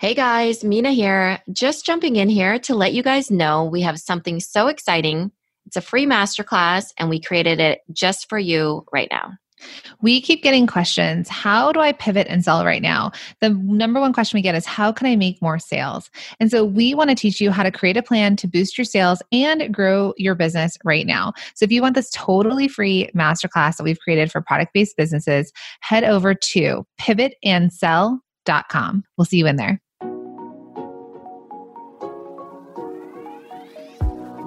Hey guys, Minna here. Just jumping in here to let you guys know we have something so exciting. It's a free masterclass and we created it just for you right now. We keep getting questions. How do I pivot and sell right now? The number one question we get is how can I make more sales? And so we want to teach you how to create a plan to boost your sales and grow your business right now. So if you want this totally free masterclass that we've created for product based businesses, head over to pivotandsell.com. We'll see you in there.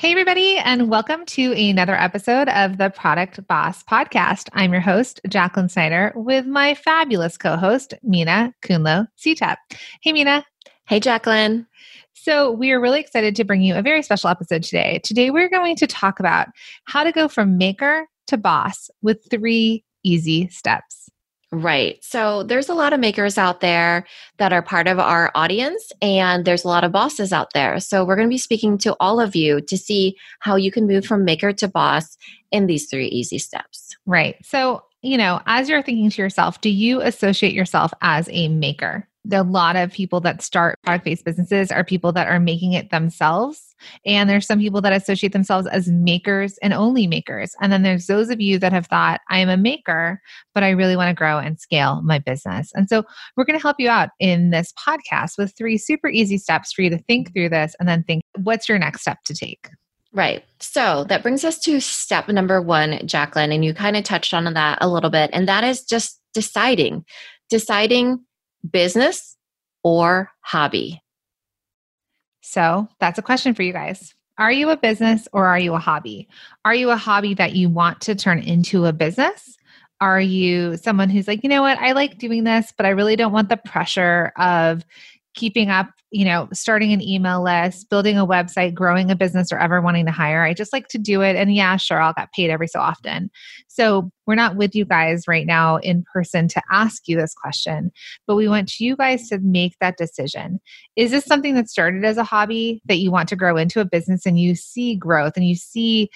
Hey, everybody, and welcome to another episode of the Product Boss Podcast. I'm your host, Jacqueline Snyder, with my fabulous co host, Mina Kunlo Sitep. Hey, Minna. Hey, Jacqueline. So, we are really excited to bring you a very special episode today. Today, we're going to talk about how to go from maker to boss with three easy steps. Right. So there's a lot of makers out there that are part of our audience, and there's a lot of bosses out there. So we're going to be speaking to all of you to see how you can move from maker to boss in these three easy steps. Right. So, you know, as you're thinking to yourself, do you associate yourself as a maker? A lot of people that start product based businesses are people that are making it themselves. And there's some people that associate themselves as makers and only makers. And then there's those of you that have thought, I am a maker, but I really want to grow and scale my business. And so we're going to help you out in this podcast with three super easy steps for you to think through this and then think, what's your next step to take? Right. So that brings us to step number one, Jacqueline. And you kind of touched on that a little bit. And that is just deciding, deciding business or hobby? So that's a question for you guys. Are you a business or are you a hobby? Are you a hobby that you want to turn into a business? Are you someone who's like, you know what, I like doing this, but I really don't want the pressure of keeping up, you know, starting an email list, building a website, growing a business, or ever wanting to hire. I just like to do it. And yeah, sure, I'll get paid every so often. So we're not with you guys right now in person to ask you this question, but we want you guys to make that decision. Is this something that started as a hobby that you want to grow into a business and you see growth and you see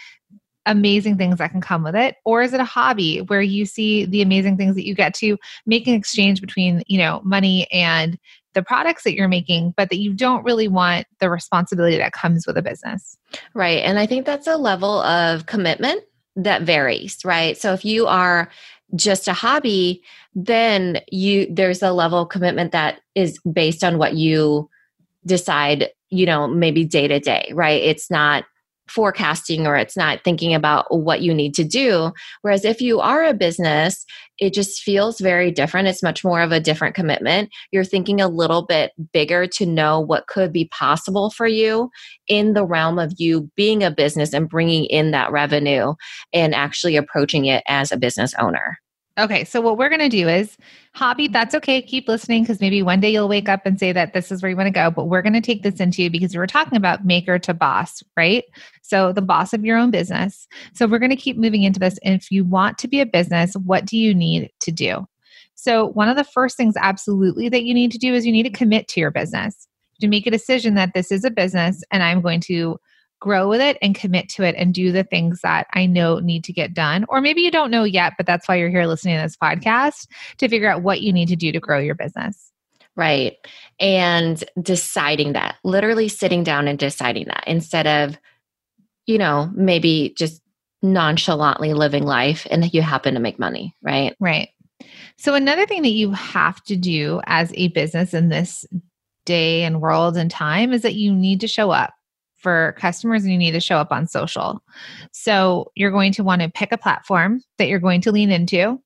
amazing things that can come with it or is it a hobby where you see the amazing things that you get to make an exchange between you know money and the products that you're making, but that you don't really want the responsibility that comes with a business. Right. And I think that's a level of commitment that varies, right? So if you are just a hobby, then you there's a level of commitment that is based on what you decide, you know, maybe day to day, right? It's not forecasting or it's not thinking about what you need to do. Whereas if you are a business, it just feels very different. It's much more of a different commitment. You're thinking a little bit bigger to know what could be possible for you in the realm of you being a business and bringing in that revenue and actually approaching it as a business owner. Okay, so what we're going to do is hobby, that's okay. Keep listening because maybe one day you'll wake up and say that this is where you want to go. But we're going to take this into you because we're talking about maker to boss, right? So the boss of your own business. So we're going to keep moving into this. And if you want to be a business, what do you need to do? So, one of the first things absolutely that you need to do is you need to commit to your business to make a decision that this is a business and I'm going to grow with it and commit to it and do the things that I know need to get done. Or maybe you don't know yet, but that's why you're here listening to this podcast to figure out what you need to do to grow your business. Right. And deciding that, literally sitting down and deciding that instead of, you know, maybe just nonchalantly living life and you happen to make money. Right. Right. So, another thing that you have to do as a business in this day and world and time is that you need to show up for customers and you need to show up on social. So you're going to want to pick a platform that you're going to lean into.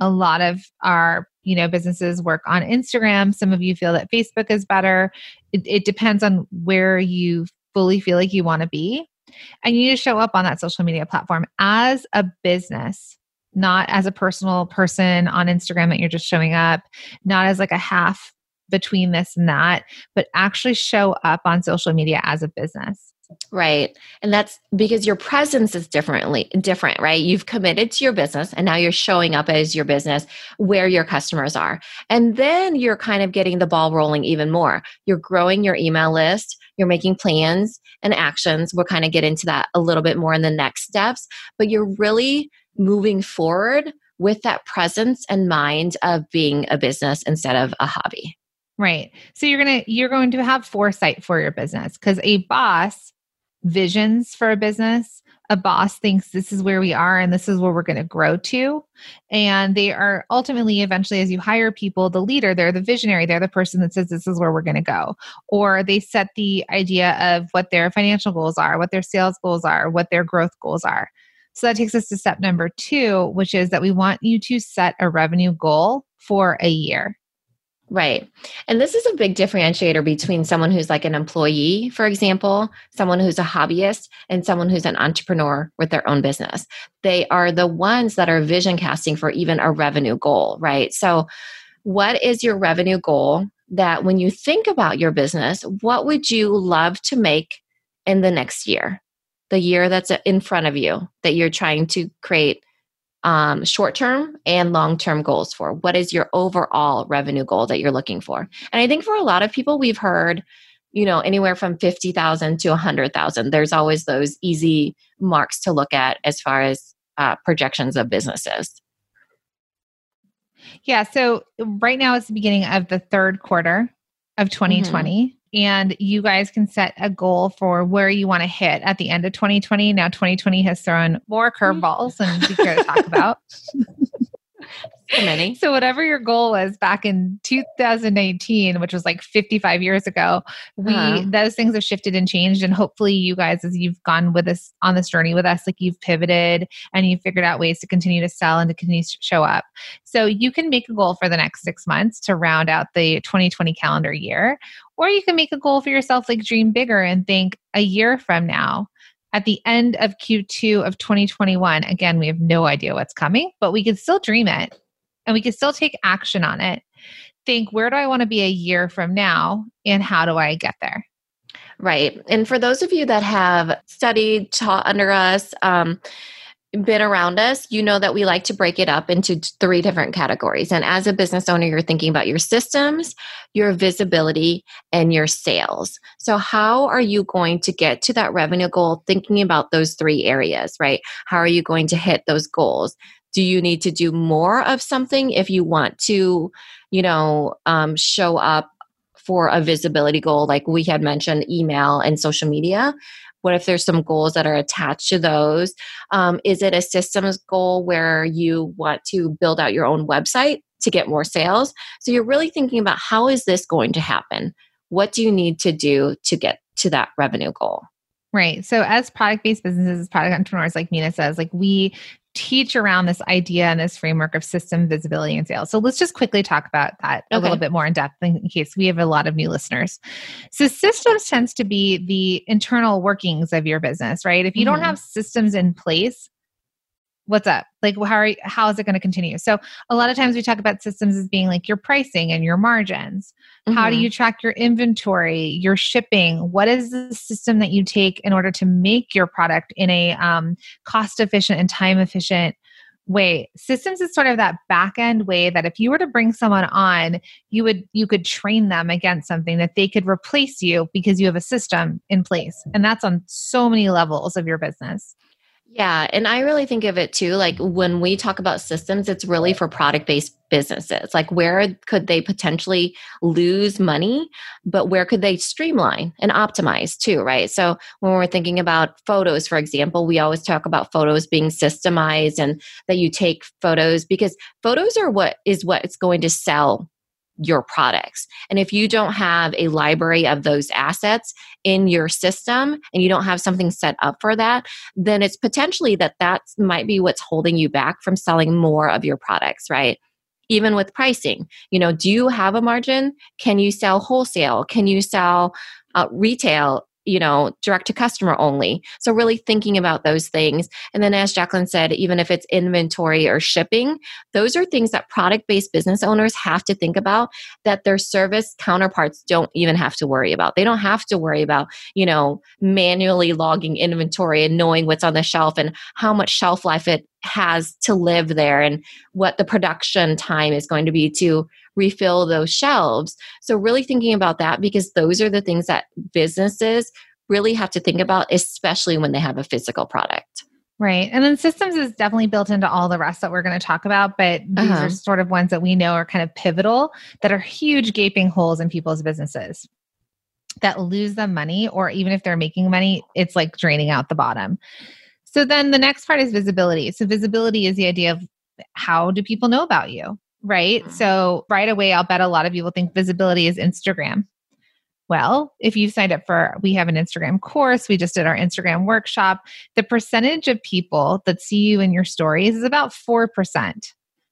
A lot of our you know businesses work on instagram some of you feel that facebook is better it, it depends on where you fully feel like you want to be and you need to show up on that social media platform as a business not as a personal person on instagram that you're just showing up not as like a half between this and that but actually show up on social media as a business Right. And that's because your presence is differently different, right? You've committed to your business and now you're showing up as your business where your customers are. And then you're kind of getting the ball rolling even more. You're growing your email list, you're making plans and actions. We'll kind of get into that a little bit more in the next steps, but you're really moving forward with that presence and mind of being a business instead of a hobby. Right. So you're going to you're going to have foresight for your business cuz a boss visions for a business. A boss thinks this is where we are and this is where we're going to grow to. And they are ultimately, eventually, as you hire people, the leader, they're the visionary, they're the person that says this is where we're going to go. Or they set the idea of what their financial goals are, what their sales goals are, what their growth goals are. So that takes us to step number two, which is that we want you to set a revenue goal for a year. Right. And this is a big differentiator between someone who's like an employee, for example, someone who's a hobbyist, and someone who's an entrepreneur with their own business. They are the ones that are vision casting for even a revenue goal, right? So, what is your revenue goal that when you think about your business, what would you love to make in the next year? The year that's in front of you that you're trying to create um, short term and long term goals for? What is your overall revenue goal that you're looking for? And I think for a lot of people, we've heard, you know, anywhere from 50,000 to 100,000. There's always those easy marks to look at as far as uh, projections of businesses. Yeah. So right now it's the beginning of the third quarter of 2020. Mm-hmm and you guys can set a goal for where you want to hit at the end of 2020. Now, 2020 has thrown more curveballs and we care to talk about. so many. So whatever your goal was back in 2019, which was like 55 years ago, we uh-huh. those things have shifted and changed. And hopefully, you guys, as you've gone with us on this journey with us, like you've pivoted and you've figured out ways to continue to sell and to continue to show up. So you can make a goal for the next six months to round out the 2020 calendar year, or you can make a goal for yourself, like dream bigger and think a year from now at the end of Q2 of 2021, again, we have no idea what's coming, but we can still dream it and we can still take action on it. Think, where do I want to be a year from now and how do I get there? Right. And for those of you that have studied, taught under us, um, been around us, you know that we like to break it up into three different categories. And as a business owner, you're thinking about your systems, your visibility, and your sales. So, how are you going to get to that revenue goal thinking about those three areas, right? How are you going to hit those goals? Do you need to do more of something if you want to, you know, um, show up for a visibility goal, like we had mentioned, email and social media? What if there's some goals that are attached to those? Um, is it a systems goal where you want to build out your own website to get more sales? So you're really thinking about how is this going to happen? What do you need to do to get to that revenue goal? Right. So, as product based businesses, product entrepreneurs, like Minna says, like we teach around this idea and this framework of system visibility and sales. So let's just quickly talk about that a little bit more in depth in case we have a lot of new listeners. So systems tends to be the internal workings of your business, right? If you mm-hmm. don't have systems in place, what's up? Like how are you, how is it going to continue? So a lot of times we talk about systems as being like your pricing and your margins. Mm-hmm. how do mm-hmm. you track your inventory your shipping? What is the system that you take in order to make your product in a um, cost efficient and time efficient way? Systems is sort of that back end way that if you were to bring someone on you would you could train them against something that they could replace you because you have a system in place. And that's on so many levels of your business yeah. And I really think of it too like when we talk about systems, it's really for product based businesses. Like, where could they potentially lose money, but where could they streamline and optimize too, right? So, when we're thinking about photos, for example, we always talk about photos being systemized and that you take photos because photos are what is what it's going to sell your products. And if you don't have a library of those assets in your system and you don't have something set up for that, then it's potentially that that might be what's holding you back from selling more of your products, right? even with pricing. You know, do you have a margin? Can you sell wholesale? Can you sell uh, retail? You know, direct to customer only. So, really thinking about those things. And then, as Jacqueline said, even if it's inventory or shipping, those are things that product based business owners have to think about that their service counterparts don't even have to worry about. They don't have to worry about, you know, manually logging inventory and knowing what's on the shelf and how much shelf life it has to live there and what the production time is going to be to refill those shelves. So, really thinking about that because those are the things that businesses really have to think about, especially when they have a physical product. Right. And then systems is definitely built into all the rest that we're going to talk about, but these uh-huh. are sort of ones that we know are kind of pivotal that are huge gaping holes in people's businesses that lose them money, or even if they're making money, it's like draining out the bottom. So then the next part is visibility. So, visibility is the idea of how do people know about you? Right? Mm-hmm. So right away, I'll bet a lot of will think visibility is Instagram. Well, if you've signed up for, we have an Instagram course, we just did our Instagram workshop. The percentage of people that see you in your stories is about 4%.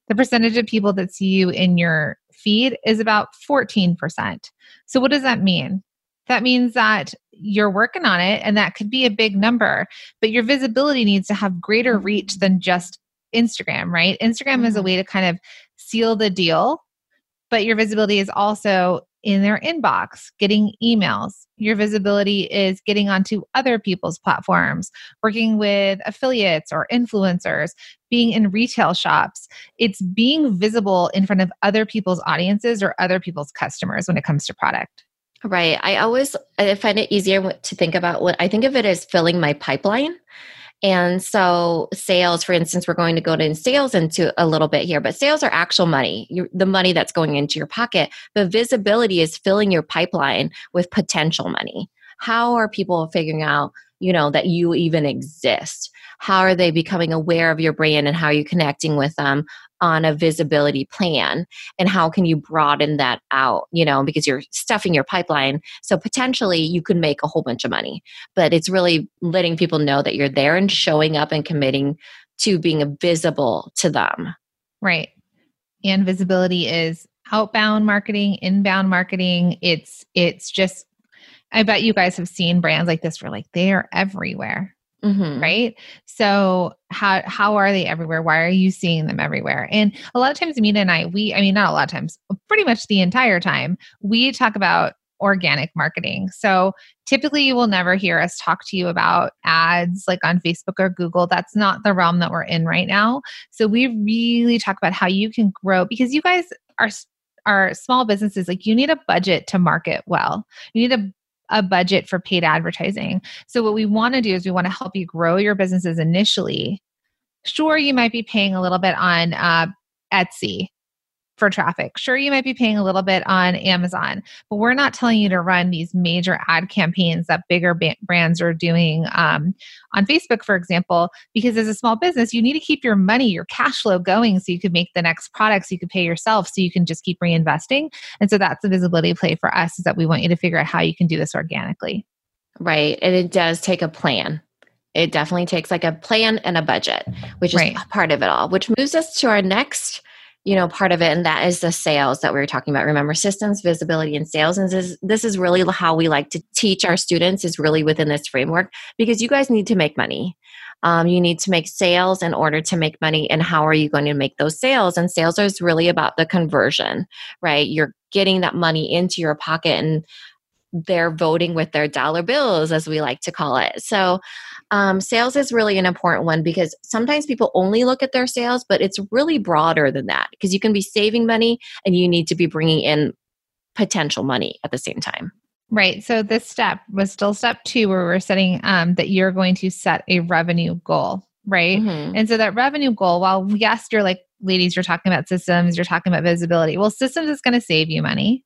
The percentage of people that see you in your feed is about 14%. So, what does that mean? That means that you're working on it, and that could be a big number, but your visibility needs to have greater reach than just Instagram, right? Instagram mm-hmm. is a mm-hmm. way to kind of seal the deal, but your visibility is also in their inbox, getting emails. Your visibility is getting onto other people's platforms, working with affiliates or influencers, being in retail shops. It's being visible in front of other people's audiences or other people's customers when it comes to product. Right. I always I find it easier to think about what I think of it as filling my pipeline. And so, sales, for instance, we're going to go into sales into a little bit here, but sales are actual money, the money that's going into your pocket. But visibility is filling your pipeline with potential money. How are people figuring out, you know, that you even exist? How are they becoming aware of your brand and how are you connecting with them? On a visibility plan and how can you broaden that out you know because you're stuffing your pipeline. So potentially you can make a whole bunch of money but it's really letting people know that you're there and showing up and committing to being visible to them. Right. And visibility is outbound marketing inbound marketing. It's it's just i bet you guys have seen brands like this where like they are everywhere Mm-hmm. Right. So how how are they everywhere? Why are you seeing them everywhere? And a lot of times Minna and I, we I mean not a lot of times, pretty much the entire time, we talk about organic marketing. So typically you will never hear us talk to you about ads like on Facebook or Google. That's not the realm that we're in right now. So we really talk about how you can grow because you guys are are small businesses like you need a budget to market well. You need a a budget for paid advertising. So, what we want to do is we want to help you grow your businesses initially. Sure, you might be paying a little bit on uh, Etsy for traffic. Sure, you might be paying a little bit on Amazon, but we're not telling you to run these major ad campaigns that bigger ba- brands are doing um, on Facebook, for example, because as a small business, you need to keep your money, your cash flow going so you can make the next products you could pay yourself so you can just keep reinvesting. And so that's the visibility play for us is that we want you to figure out how you can do this organically. Right. And it does take a plan. It definitely takes like a plan and a budget, which is right. part of it all, which moves us to our next you know part of it and that is the sales that we were talking about. Remember systems visibility and sales and this is, this is really how we like to teach our students is really within this framework because you guys need to make money. Um, you need to make sales in order to make money and how are you going to make those sales? And sales is really about the conversion right? You're getting that money into your pocket and they're voting with their dollar bills as we like to call it so um, sales is really an important one because sometimes people only look at their sales, but it's really broader than that because you can be saving money and you need to be bringing in potential money at the same time. Right. So this step was still step two, where we're setting um, that you're going to set a revenue goal. Right. Mm-hmm. And so that revenue goal, while yes, you're like, ladies, you're talking about systems, you're talking about visibility. Well, systems is going to save you money.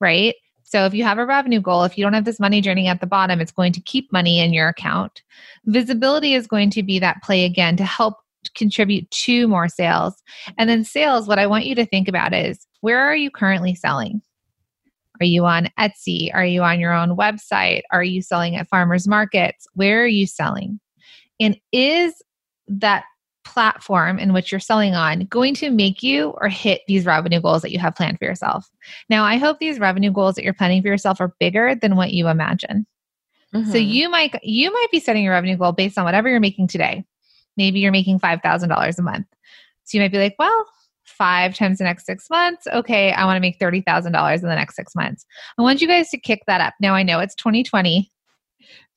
Right. So if you have a revenue goal, if you don't have this money journey at the bottom, it's going to keep money in your account. Visibility is going to be that play again to help contribute to more sales. And then sales, what I want you to think about is where are you currently selling? Are you on Etsy? Are you on your own website? Are you selling at farmers markets? Where are you selling? And is that platform in which you're selling on going to make you or hit these revenue goals that you have planned for yourself? Now, I hope these revenue goals that you're planning for yourself are bigger than what you imagine. Mm-hmm. So you might you might be setting your revenue goal based on whatever you're making today. Maybe you're making $5,000 a month. So you might be like, well, five times the next six months. Okay, I want to make $30,000 in the next six months. I want you guys to kick that up. Now, I know it's 2020,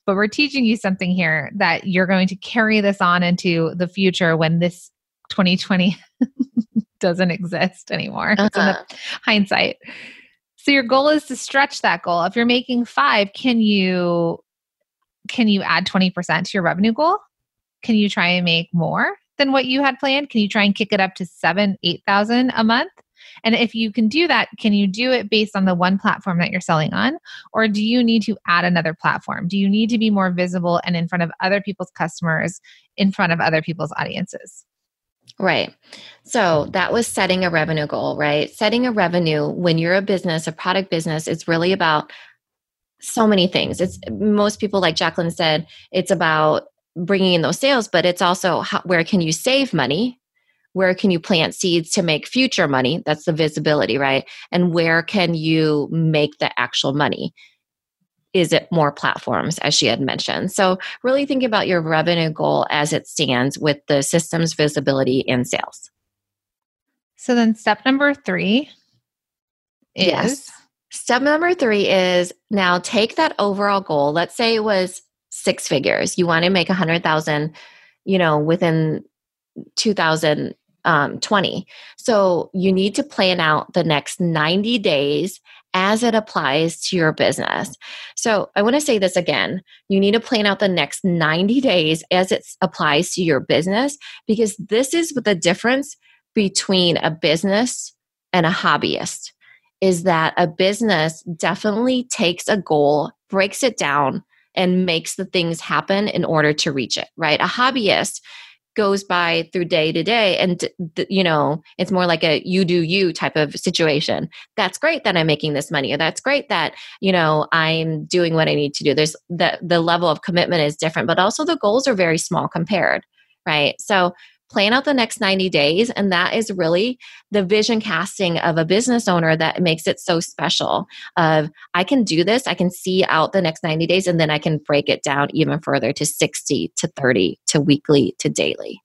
but we're teaching you something here that you're going to carry this on into the future when this 2020 doesn't exist anymore. Uh-huh. It's in the uh-huh. hindsight. So your goal is to stretch that goal. If you're making five, can you can you add 20% to your revenue goal? Can you try and make more? than what you had planned? Can you try and kick it up to seven, 8,000 a month? And if you can do that, can you do it based on the one platform that you're selling on? Or do you need to add another platform? Do you need to be more visible and in front of other people's customers, in front of other people's audiences? Right. So that was setting a revenue goal, right? Setting a revenue when you're a business, a product business, it's really about so many things. It's most people, like Jacqueline said, it's about bringing in those sales, but it's also how, where can you save money? Where can you plant seeds to make future money? That's the visibility, right? And where can you make the actual money? Is it more platforms, as she had mentioned? So, really think about your revenue goal as it stands with the systems visibility and sales. So, then step number three is. Yes. Step number three is now take that overall goal. Let's say it was six figures. You want to make a hundred thousand, you know, within 2020. Um, so you need to plan out the next 90 days as it applies to your business. So I want to say this again. You need to plan out the next 90 days as it applies to your business because this is the difference between a business and a hobbyist is that a business definitely takes a goal, breaks it down, and makes the things happen in order to reach it, right? A hobbyist goes by through day to day and you know it's more like a you do you type of situation. That's great that i'm making this money or that's great that you know i'm doing what i need to do. There's the the level of commitment is different but also the goals are very small compared right? So plan out the next 90 days and that is really the vision casting of a business owner that makes it so special of i can do this i can see out the next 90 days and then i can break it down even further to 60 to 30 to weekly to daily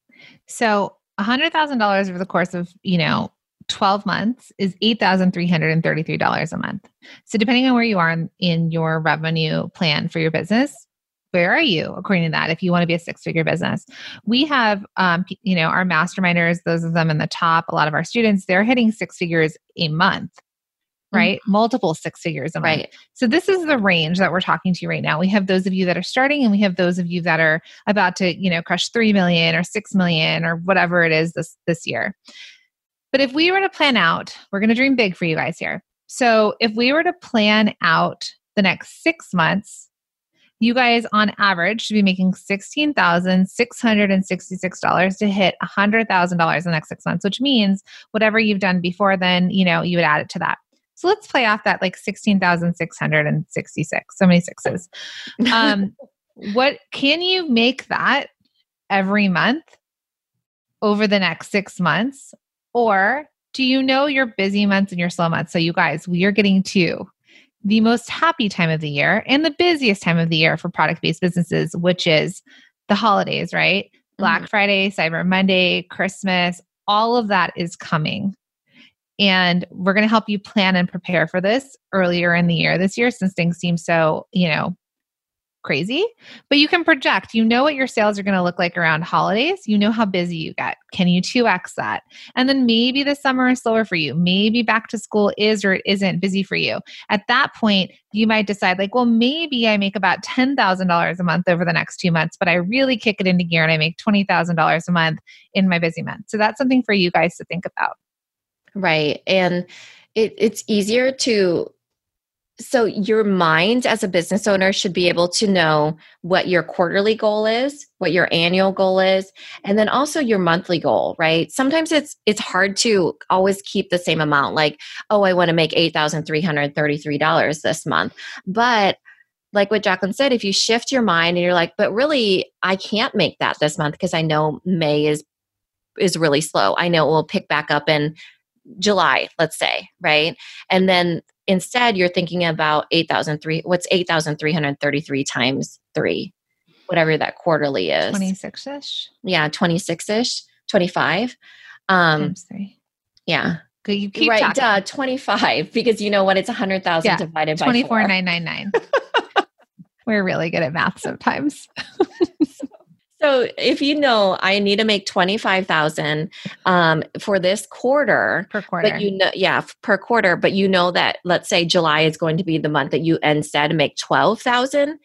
so $100000 over the course of you know 12 months is $8,333 a month. So, depending on where you are in, in, your revenue plan for your business, where are you according to that if you want to be a six figure business? We have um, you know our masterminders those of them in the top a lot of our students they're hitting six figures a month right? Mm-hmm. multiple six figures a month. Right. so this is the range that we're talking to you right now. We have those of you that are starting and we have those of you that are about to you know crush 3 million or 6 million or whatever it is this this year. But if we were to plan out we're going to dream big for you guys here. So if we were to plan out the next six months you guys on average should be making $16,666 to hit $100,000 in the next six months, which means whatever you've done before then, you know, you would add it to that. So let's play off that like 16,666. So many sixes. Um, what can you make that every month over the next six months? Or do you know your busy months and your slow months? So, you guys, we are getting to the most happy time of the year and the busiest time of the year for product based businesses, which is the holidays, right? Black mm-hmm. Friday, Cyber Monday, Christmas, all of that is coming. And we're going to help you plan and prepare for this earlier in the year this year since things seem so, you know, crazy, but you can project. You know what your sales are going to look like around holidays. You know how busy you get. Can you 2x that? And then maybe the summer is slower for you. Maybe back to school is or it isn't busy for you. At that point, you might decide, like, well, maybe I make about $10,000 a month over the next two months, but I really kick it into gear and I make $20,000 a month in my busy month. So that's something for you guys to think about. Right. And it, it's easier to so your mind as a business owner should be able to know what your quarterly goal is what your annual goal is and then also your monthly goal right sometimes it's it's hard to always keep the same amount like oh i want to make $8333 this month but like what Jacqueline said, if you shift your mind and you're like, but really, I can't make that this month because I know May is is really slow. I know it will pick back up in July, let's say, right? And then instead you're thinking about 8,003 what's 8,333 times 3 whatever that quarterly is. 26ish yeah 26ish 25 um times 3 yeah. You keep right talking. duh, 25 because you know what? It's 100,000 Yeah, divided by 24999 we're really good at math sometimes So if you know I need to make 25,000 um for this quarter per quarter. but you know yeah per quarter but you know that let's say july is going to be the month that you instead make 12000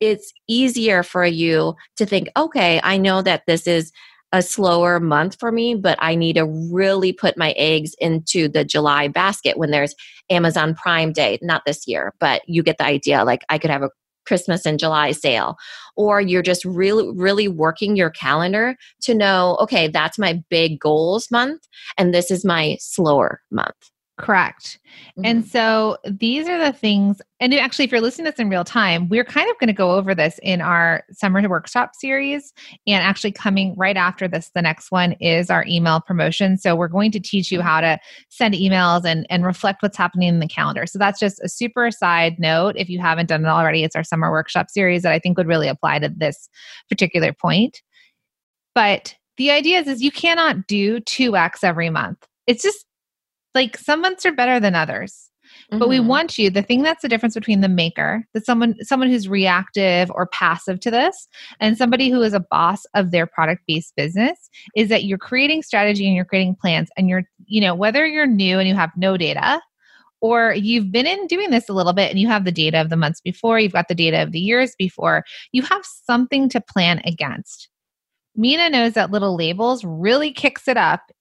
it's easier for you to think okay i know that this is a slower month for me but i need to really put my eggs into the july basket when there's amazon prime day not this year but you get the idea like i could have a christmas and july sale or you're just really really working your calendar to know okay that's my big goals month and this is my slower month. Correct And mm-hmm. so these are the things, and actually, if you're listening to this in real time, we're kind of going to go over this in our summer workshop series. And actually, coming right after this, the next one is our email promotion. So we're going to teach you how to send emails and, and reflect what's happening in the calendar. So that's just a super side note. If you haven't done it already, it's our summer workshop series that I think would really apply to this particular point. But the idea is, is you cannot do 2x every month. It's just like some months are better than others but we Mhm. want you the thing that's the difference between the maker that someone someone who's reactive or passive to this and somebody who is a boss of their product based business is that you're creating strategy and you're creating plans and you're you know whether you're new and you have no data or you've been in doing this a little bit and you have the data of the months before you've got the data of the years before you have something to plan against minna knows that little labels really kicks it up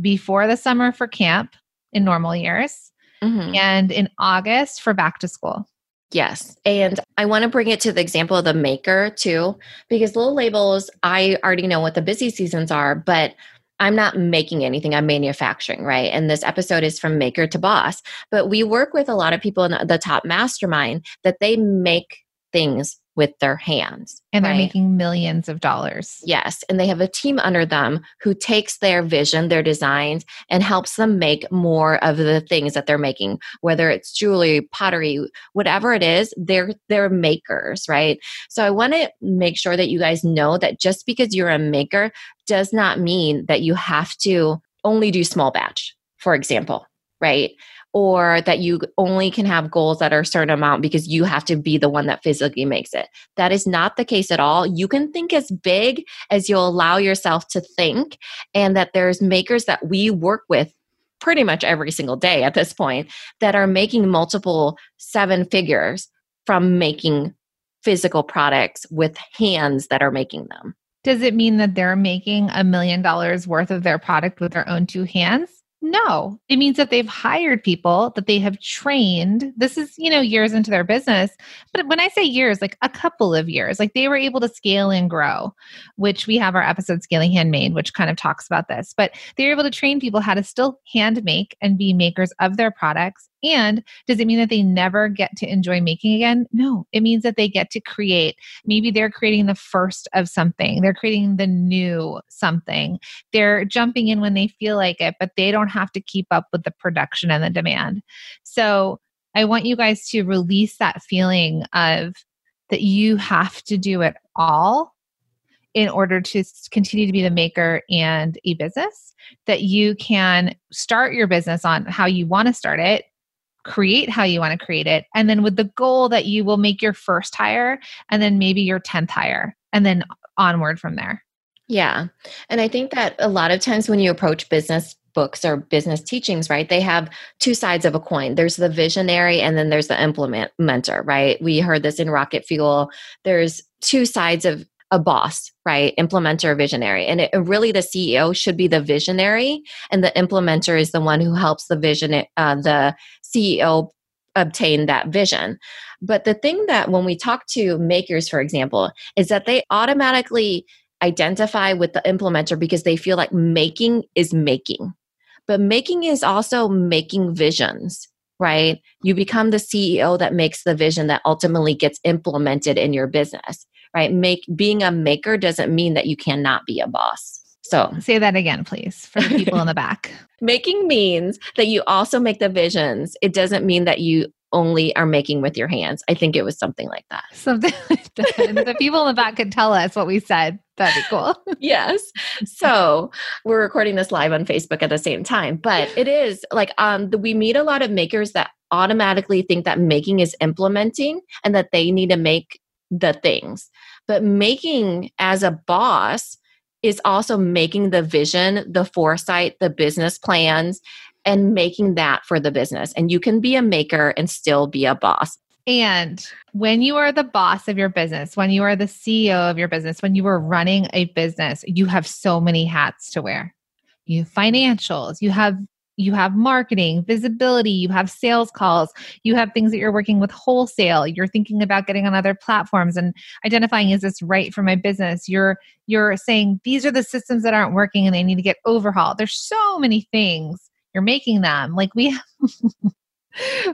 before the summer for camp in normal years Mhm. and in August for back to school. Yes. And I want to bring it to the example of the maker too, because little labels, I already know what the busy seasons are, but I'm not making anything, I'm manufacturing, right? And this episode is from maker to boss. But we work with a lot of people in the top mastermind that they make things with their hands. And they're right? making millions of dollars. Yes, and they have a team under them who takes their vision, their designs, and helps them make more of the things that they're making. Whether it's jewelry, pottery, whatever it is, they're they're makers, right? So I want to make sure that you guys know that just because you're a maker does not mean that you have to only do small batch, for example, right? Or that you only can have goals that are a certain amount because you have to be the one that physically makes it. That is not the case at all. You can think as big as you'll allow yourself to think, and that there's makers that we work with pretty much every single day at this point that are making multiple seven figures from making physical products with hands that are making them. Does it mean that they're making a million dollars worth of their product with their own two hands? No, it means that they've hired people that they have trained. This is, you know, years into their business. But when I say years, like a couple of years, like they were able to scale and grow, which we have our episode Scaling Handmade, which kind of talks about this. But they were able to train people how to still hand make and be makers of their products. And does it mean that they never get to enjoy making again? No, it means that they get to create. Maybe they're creating the first of something, they're creating the new something they're jumping in when they feel like it, but they don't have to keep up with the production and the demand. So I want you guys to release that feeling of that you have to do it all in order to continue to be the maker and a business, that you can start your business on how you want to start it. Create how you want to create it, and then with the goal that you will make your first hire and then maybe your 10th hire, and then onward from there. Yeah. And I think that a lot of times when you approach business books or business teachings, right, they have two sides of a coin. There's the visionary and then there's the implementer, right? We heard this in Rocket Fuel. There's two sides of a boss, right? Implementer, visionary. And it, really the CEO should be the visionary and the implementer is the one who helps the vision, uh, the CEO obtain that vision. But the thing that when we talk to makers, for example, is that they automatically identify with the implementer because they feel like making is making. But making is also making visions, right? You become the CEO that makes the vision that ultimately gets implemented in your business, right? Make being a maker doesn't mean that you cannot be a boss. So say that again, please, for the people in the back. Making means that you also make the visions. It doesn't mean that you only are making with your hands. I think it was something like that. Something like that. The people in the back could tell us what we said. That'd be cool. yes. So we're recording this live on Facebook at the same time, but it is like um we meet a lot of makers that automatically think that making is implementing and that they need to make the things. But making as a boss is also making the vision, the foresight, the business plans, and making that for the business. And you can be a maker and still be a boss. And when you are the boss of your business, when you are the CEO of your business, when you are running a business, you have so many hats to wear. You have financials, you have you have marketing, visibility, you have sales calls, you have things that you're working with wholesale, you're thinking about getting on other platforms and identifying is this right for my business? You're you're saying these are the systems that aren't working and they need to get overhauled. There's so many things. You're making them. Like we have,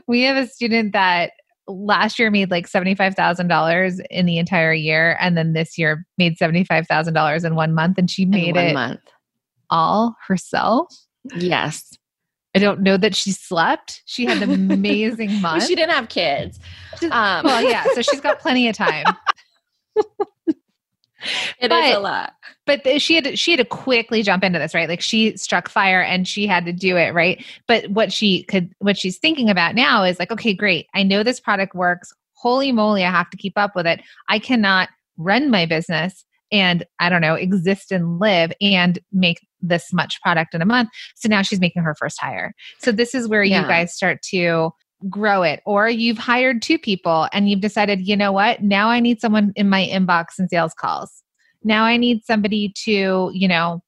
we have a student that last year made like $75,000 in the entire year and then this year made $75,000 in one month and she made it month. all herself. Yes. I don't know that she slept. She had an amazing month. she didn't have kids. Um. Well, yeah, so she's got plenty of time. It but, is a lot. But she had to, she had to quickly jump into this, right? Like she struck fire and she had to do it, right? But what she could what she's thinking about now is like, okay, great. I know this product works. Holy moly, I have to keep up with it. I cannot run my business and I don't know, exist and live and make this much product in a month. So now she's making her first hire. So this is where yeah. you guys start to grow it or you've hired two people and you've decided you know what now i need someone in my inbox and sales calls now i need somebody to you know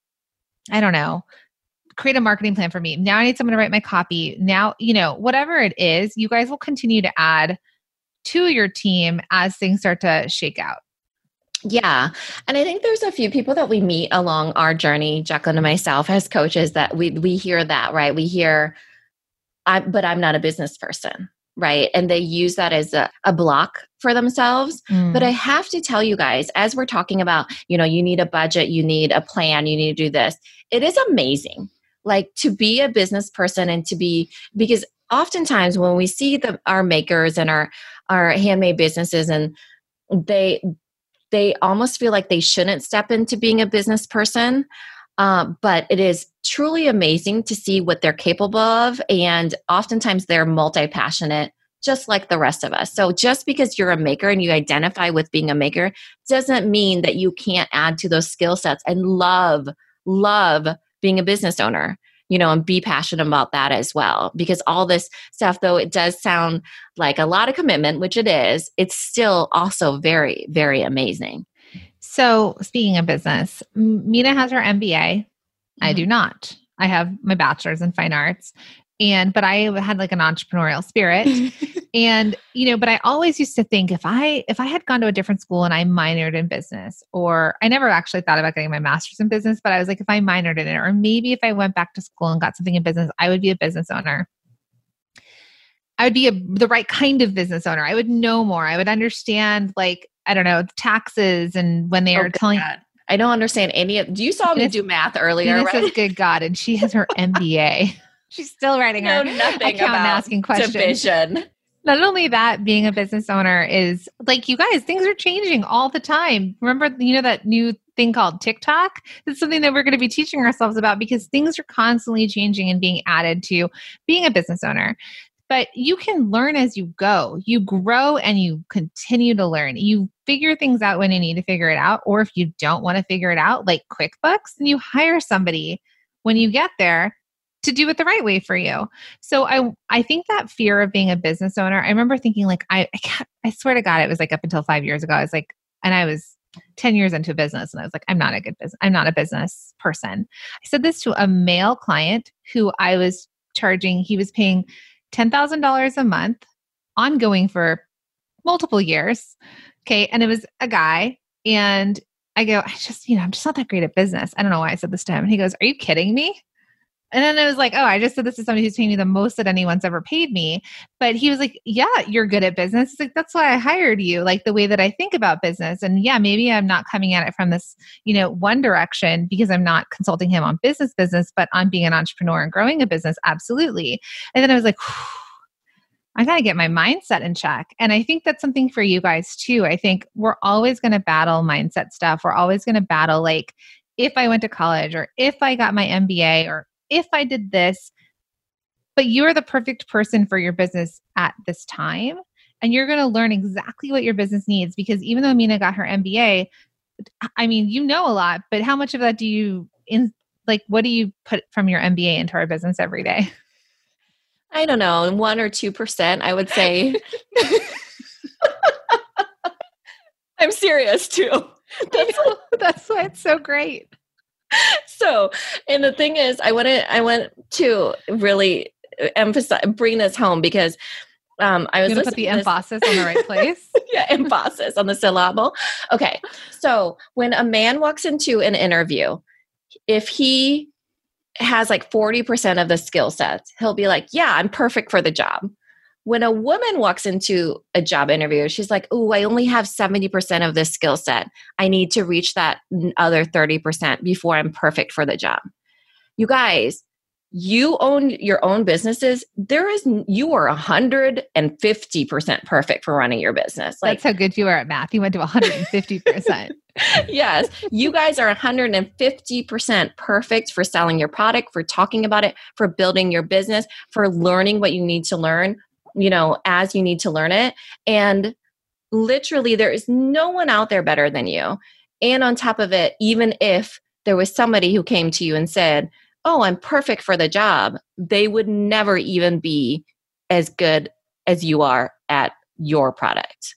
i don't know create a marketing plan for me now i need someone to write my copy now you know whatever it is you guys will continue to add to your team as things start to shake out yeah. And I think there's a few people that we meet along our journey, Jacqueline and myself as coaches, that we we hear that, right? We hear, I but I'm not a business person, right? And they use that as a, a block for themselves. Mm. But I have to tell you guys, as we're talking about, you know, you need a budget, you need a plan, you need to do this. It is amazing. Like to be a business person and to be because oftentimes when we see the our makers and our our handmade businesses and they they almost feel like they shouldn't step into being a business person. Uh, but it is truly amazing to see what they're capable of. And oftentimes they're multi passionate, just like the rest of us. So just because you're a maker and you identify with being a maker doesn't mean that you can't add to those skill sets and love, love being a business owner you know, and be passionate about that as well. Because all this stuff, though it does sound like a lot of commitment, which it is, it's still also very, very amazing. So, speaking of business, Minna has her MBA. Mm-hmm. I do mm-hmm. not. I have my bachelor's in fine arts and but i had like an entrepreneurial spirit and you know but i always used to think if i if i had gone to a different school and i minored in business or i never actually thought about getting my master's in business but i was like if i minored in it or maybe if i went back to school and got something in business i would be a business owner i would be a, the right kind of business owner i would know more i would understand like i don't know taxes and when they oh, are telling God. I don't understand any of. Do you saw me do math earlier? This right? good God, and she has her MBA. She's still writing her nothing account and asking questions. Division. Not only that, being a business owner is like you guys, things are changing all the time. Remember, you know, that new thing called TikTok? It's something that we're going to be teaching ourselves about because things are constantly changing and being added to being a business owner. But you can learn as you go. You grow and you continue to learn. You figure things out when you need to figure it out. Or if you don't want to figure it out, like QuickBooks, then you hire somebody when you get there to do it the right way for you. So I I think that fear of being a business owner, I remember thinking like I I, I swear to God, it was like up until five years ago. I was like, and I was 10 years into business and I was like, I'm not a good business, I'm not a business person. I said this to a male client who I was charging, he was paying $10,000 a month ongoing for multiple years. Okay. And it was a guy. And I go, I just, you know, I'm just not that great at business. I don't know why I said this to him. And he goes, Are you kidding me? And then I was like, oh, I just said this is somebody who's paying me the most that anyone's ever paid me. But he was like, yeah, you're good at business. Like, that's why I hired you, like the way that I think about business. And yeah, maybe I'm not coming at it from this, you know, one direction because I'm not consulting him on business business, but on being an entrepreneur and growing a business. Absolutely. And then I was like, I got to get my mindset in check. And I think that's something for you guys too. I think we're always going to battle mindset stuff. We're always going to battle like, if I went to college or if I got my MBA or if I did this, but you're the perfect person for your business at this time. And you're going to learn exactly what your business needs because even though Minna got her MBA, I mean, you know a lot, but how much of that do you in like what do you put from your MBA into our business every day? I don't know, one or two percent, I would say. I'm serious too. That's, that's why it's so great. So and the thing is i want to i want to really emphasize bring this home because um i was going to put the emphasis on the right place. Yeah emphasis on the syllable. Okay so when a man walks into an interview if he has like 40% of the skill sets he'll be like yeah i'm perfect for the job when a woman walks into a job interview, she's like, Oh, I only have 70% of this skill set. I need to reach that other 30% before I'm perfect for the job. You guys, you own your own businesses. There is, you are 150% perfect for running your business. Like, That's how good you are at math. You went to 150%. yes, you guys are 150% perfect for selling your product, for talking about it, for building your business, for learning what you need to learn you know, as you need to learn it. And literally, there is no one out there better than you. And on top of it, even if there was somebody who came to you and said, Oh, I'm perfect for the job, they would never even be as good as you are at your product.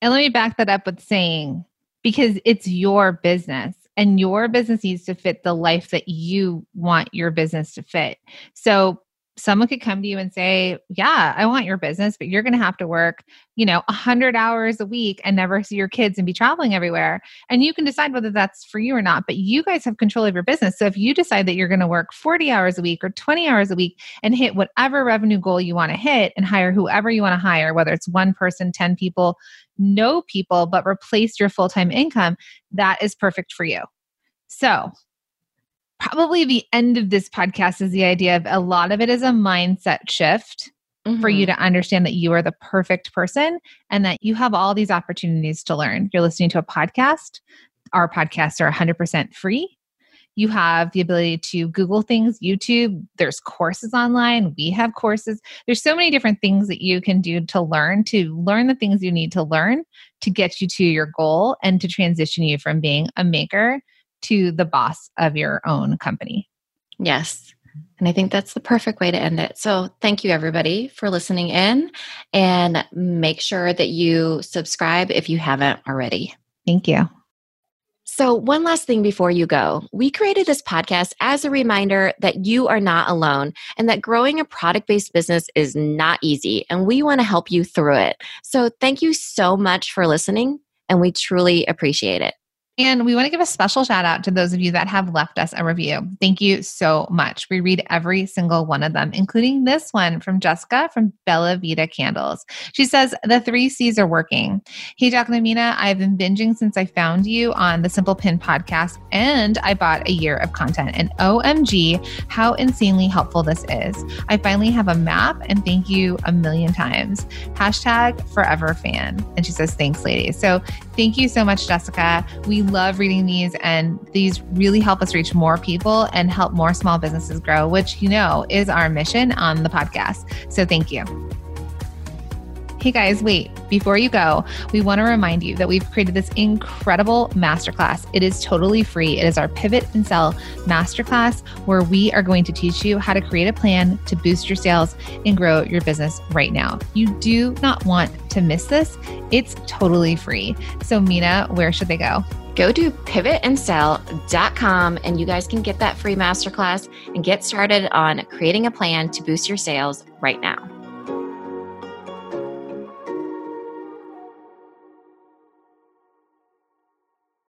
And let me back that up with saying, because it's your business and your business needs to fit the life that you want your business to fit. So someone could come to you and say, Yeah, I want your business, but you're going to have to work, you know, 100 hours a week and never see your kids and be traveling everywhere. And you can decide whether that's for you or not, but you guys have control of your business. So if you decide that you're going to work 40 hours a week or 20 hours a week and hit whatever revenue goal you want to hit and hire whoever you want to hire, whether it's one person, 10 people, no people, but replace your full time income, that is perfect for you. So probably the end of this podcast is the idea of a lot of it is a mindset shift mm-hmm. for you mm-hmm. to understand that you are the perfect person and that you have all these opportunities to learn. You're listening to a podcast. Our podcasts are 100% free. You have the ability to Google things, YouTube, there's courses online, we have courses. There's so many different things that you can do to learn, to learn the things you need to learn to get you to your goal and to transition you from being a maker to the boss of your own company. Yes. And I think that's the perfect way to end it. So, thank you everybody for listening in and make sure that you subscribe if you haven't already. Thank you. So, one last thing before you go. We created this podcast as a reminder that you are not alone and that growing a product based business is not easy, and we want to help you through it. So, thank you so much for listening, and we truly appreciate it. And we want to give a special shout out to those of you that have left us a review. Thank you so much. We read every single one of them, including this one from Jessica from Bella Vita Candles. She says, The three C's are working. Hey, Jacqueline I've been binging since I found you on the Simple Pin podcast, and I bought a year of content. And OMG, how insanely helpful this is. I finally have a map, and thank you a million times. Hashtag forever fan. And she says, Thanks, ladies. So thank you so much, Jessica. We love reading these, and these really help us reach more people and help more small businesses grow, which you know is our mission on the podcast. So thank you. Hey guys, wait, before you go, we want to remind you that we've created this incredible masterclass. It is totally free. It is our Pivot and Sell masterclass where we are going to teach you how to create a plan to boost your sales and grow your business right now. You do not want to miss this. It's totally free. So, Minna, where should they go? Go to pivotandsell.com and you guys can get that free masterclass and get started on creating a plan to boost your sales right now.